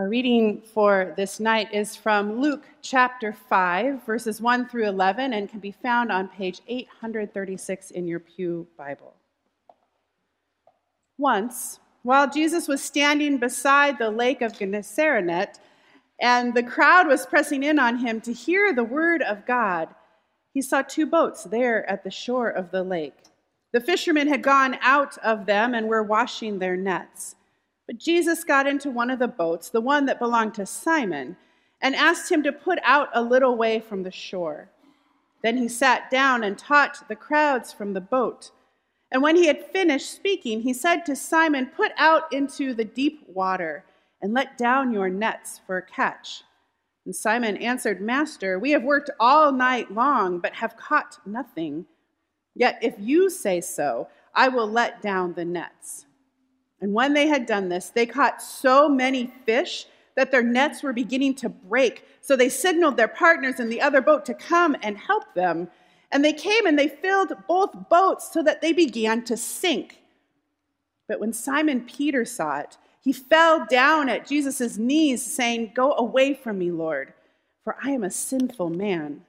Our reading for this night is from Luke chapter 5, verses 1 through 11, and can be found on page 836 in your Pew Bible. Once, while Jesus was standing beside the lake of Gennesaret, and the crowd was pressing in on him to hear the word of God, he saw two boats there at the shore of the lake. The fishermen had gone out of them and were washing their nets. But Jesus got into one of the boats, the one that belonged to Simon, and asked him to put out a little way from the shore. Then he sat down and taught the crowds from the boat. And when he had finished speaking, he said to Simon, Put out into the deep water and let down your nets for a catch. And Simon answered, Master, we have worked all night long, but have caught nothing. Yet if you say so, I will let down the nets. And when they had done this, they caught so many fish that their nets were beginning to break. So they signaled their partners in the other boat to come and help them. And they came and they filled both boats so that they began to sink. But when Simon Peter saw it, he fell down at Jesus' knees, saying, Go away from me, Lord, for I am a sinful man.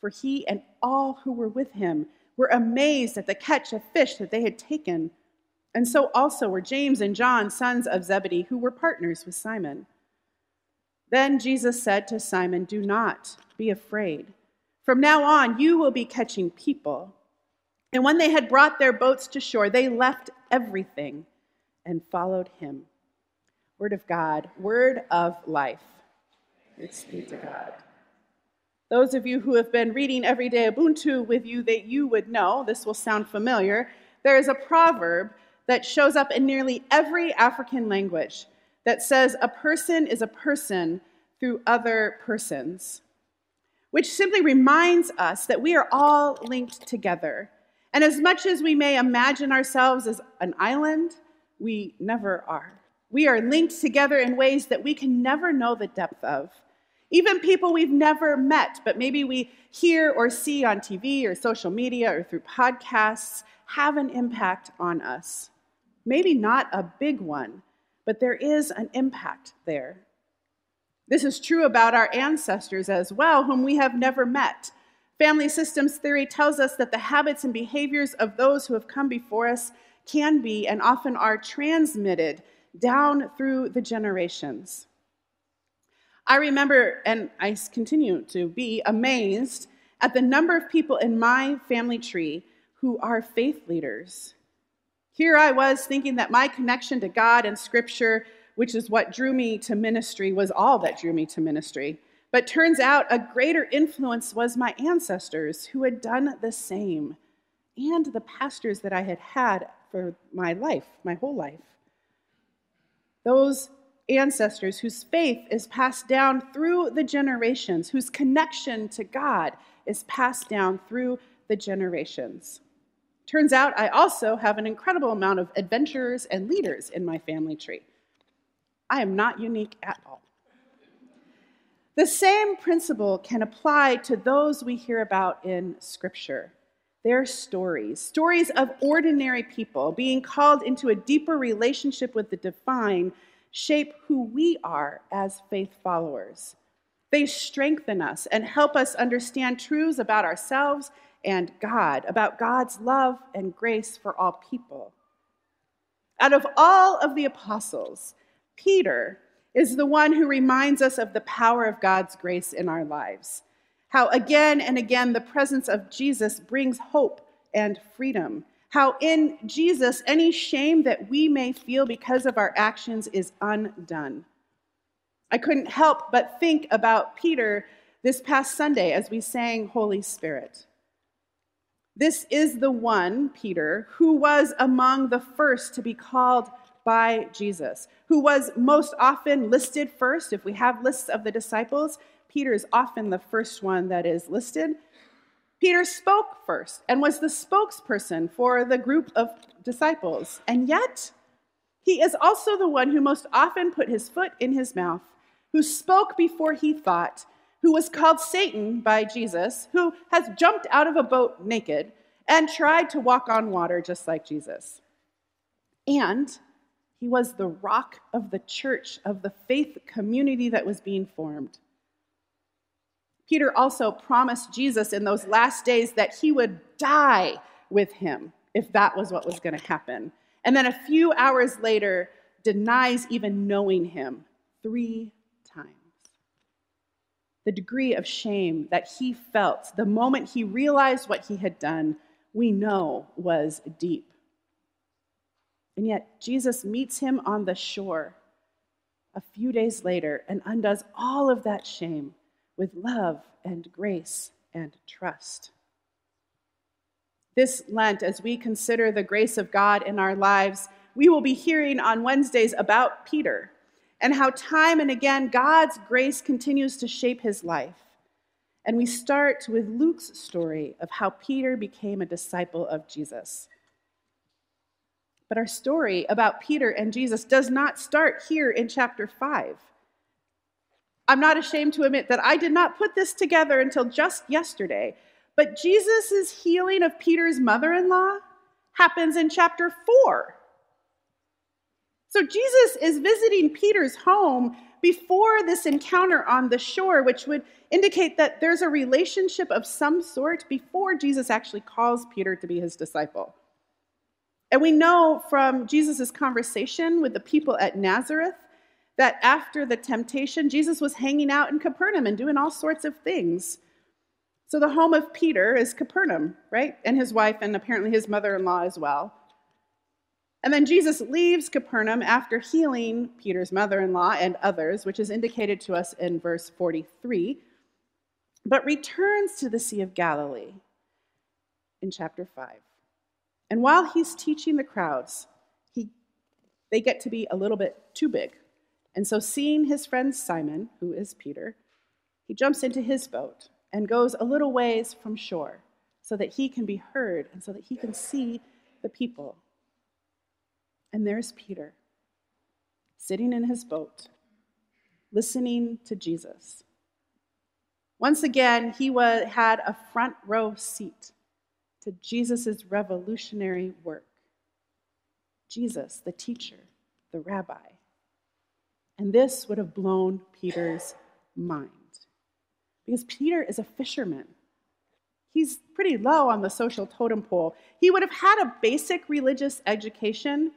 For he and all who were with him were amazed at the catch of fish that they had taken. And so also were James and John, sons of Zebedee, who were partners with Simon. Then Jesus said to Simon, Do not be afraid. From now on, you will be catching people. And when they had brought their boats to shore, they left everything and followed him. Word of God, word of life. It's be to God. Those of you who have been reading Everyday Ubuntu with you, that you would know, this will sound familiar. There is a proverb that shows up in nearly every African language that says a person is a person through other persons, which simply reminds us that we are all linked together. And as much as we may imagine ourselves as an island, we never are. We are linked together in ways that we can never know the depth of. Even people we've never met, but maybe we hear or see on TV or social media or through podcasts, have an impact on us. Maybe not a big one, but there is an impact there. This is true about our ancestors as well, whom we have never met. Family systems theory tells us that the habits and behaviors of those who have come before us can be and often are transmitted down through the generations. I remember, and I continue to be amazed at the number of people in my family tree who are faith leaders here I was thinking that my connection to God and Scripture, which is what drew me to ministry, was all that drew me to ministry. But turns out a greater influence was my ancestors who had done the same, and the pastors that I had had for my life, my whole life. Those ancestors whose faith is passed down through the generations, whose connection to God is passed down through the generations. Turns out I also have an incredible amount of adventurers and leaders in my family tree. I am not unique at all. The same principle can apply to those we hear about in Scripture. Their stories, stories of ordinary people being called into a deeper relationship with the divine, shape who we are as faith followers. They strengthen us and help us understand truths about ourselves and God, about God's love and grace for all people. Out of all of the apostles, Peter is the one who reminds us of the power of God's grace in our lives. How again and again the presence of Jesus brings hope and freedom. How in Jesus, any shame that we may feel because of our actions is undone. I couldn't help but think about Peter this past Sunday as we sang Holy Spirit. This is the one, Peter, who was among the first to be called by Jesus, who was most often listed first. If we have lists of the disciples, Peter is often the first one that is listed. Peter spoke first and was the spokesperson for the group of disciples. And yet, he is also the one who most often put his foot in his mouth, who spoke before he thought, who was called Satan by Jesus, who has jumped out of a boat naked and tried to walk on water just like Jesus. And He was the rock of the church, of the faith community that was being formed. Peter also promised Jesus in those last days that he would die with him if that was what was going to happen. And then a few hours later, denies even knowing him three. The degree of shame that he felt the moment he realized what he had done, we know was deep. And yet, Jesus meets him on the shore a few days later and undoes all of that shame with love and grace and trust. This Lent, as we consider the grace of God in our lives, we will be hearing on Wednesdays about Peter and how time and again God's grace continues to shape his life. And we start with Luke's story of how Peter became a disciple of Jesus. But our story about Peter and Jesus does not start here in chapter 5. I'm not ashamed to admit that I did not put this together until just yesterday. But Jesus' healing of Peter's mother in law happens in chapter 4. So Jesus is visiting Peter's home before this encounter on the shore, which would indicate that there's a relationship of some sort before Jesus actually calls Peter to be his disciple. And we know from Jesus' conversation with the people at Nazareth that after the temptation, Jesus was hanging out in Capernaum and doing all sorts of things. So the home of Peter is Capernaum, right? And his wife, and apparently his mother in law as well. And then Jesus leaves Capernaum after healing Peter's mother in law and others, which is indicated to us in verse 43, but returns to the Sea of Galilee in chapter 5. And while he's teaching the crowds, he, they get to be a little bit too big. And so, seeing his friend Simon, who is Peter, he jumps into his boat and goes a little ways from shore so that he can be heard and so that he can see the people. And there's Peter, sitting in his boat, listening to Jesus. Once again, he was, had a front row seat to Jesus' revolutionary work. Jesus, the teacher, the rabbi. And this would have blown Peter's mind. Because Peter is a fisherman. He's pretty low on the social totem pole. He would have had a basic religious education,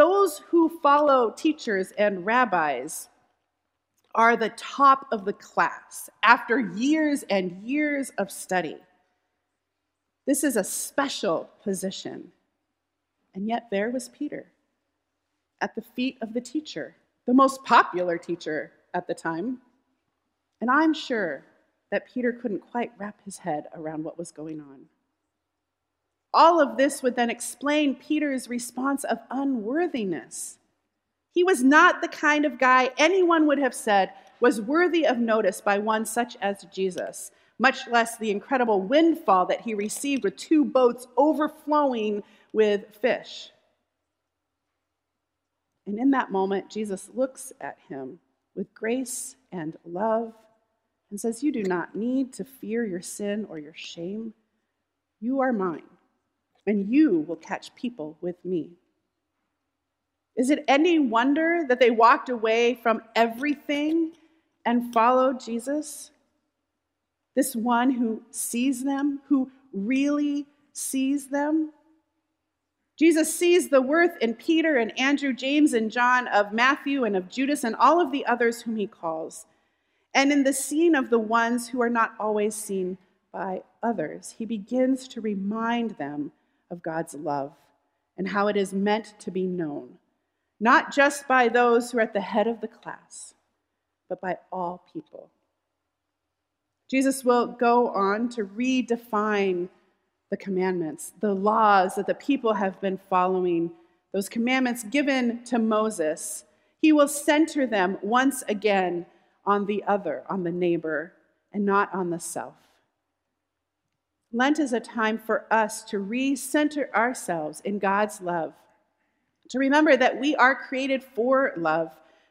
those who follow teachers and rabbis are the top of the class after years and years of study. This is a special position. And yet, there was Peter at the feet of the teacher, the most popular teacher at the time. And I'm sure that Peter couldn't quite wrap his head around what was going on. All of this would then explain Peter's response of unworthiness. He was not the kind of guy anyone would have said was worthy of notice by one such as Jesus much less the incredible windfall that he received with two boats overflowing with fish. And in that moment, Jesus looks at him with grace and love and says, You do not need to fear your sin or your shame. You are mine, and you will catch people with me. Is it any wonder that they walked away from everything and followed Jesus? This one who sees them, who really sees them. Jesus sees the worth in Peter and Andrew, James and John, of Matthew and of Judas and all of the others whom he calls. And in the seeing of the ones who are not always seen by others, he begins to remind them of God's love and how it is meant to be known, not just by those who are at the head of the class, but by all people. Jesus will go on to redefine the commandments, the laws that the people have been following, those commandments given to Moses. He will center them once again on the other, on the neighbor, and not on the self. Lent is a time for us to recenter ourselves in God's love, to remember that we are created for love,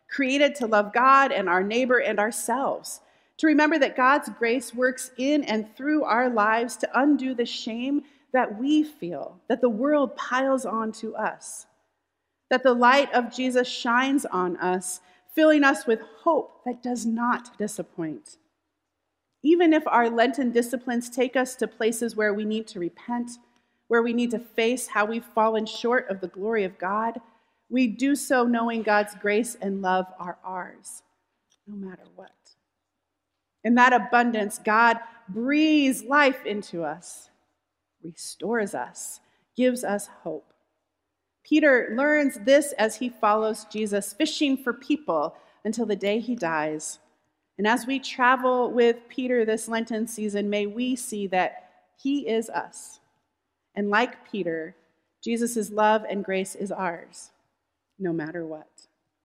created to love God and our neighbor and ourselves to remember that God's grace works in and through our lives to undo the shame that we feel, that the world piles on to us. that the light of Jesus shines on us, filling us with hope that does not disappoint. Even if our Lenten disciplines take us to places where we need to repent, where we need to face how we've fallen short of the glory of God, we do so knowing God's grace and love are ours, no matter what. In that abundance, God breathes life into us, restores us, gives us hope. Peter learns this as he follows Jesus, fishing for people until the day he dies. And as we travel with Peter this Lenten season, may we see that he is us. And like Peter, Jesus' love and grace is ours, no matter what.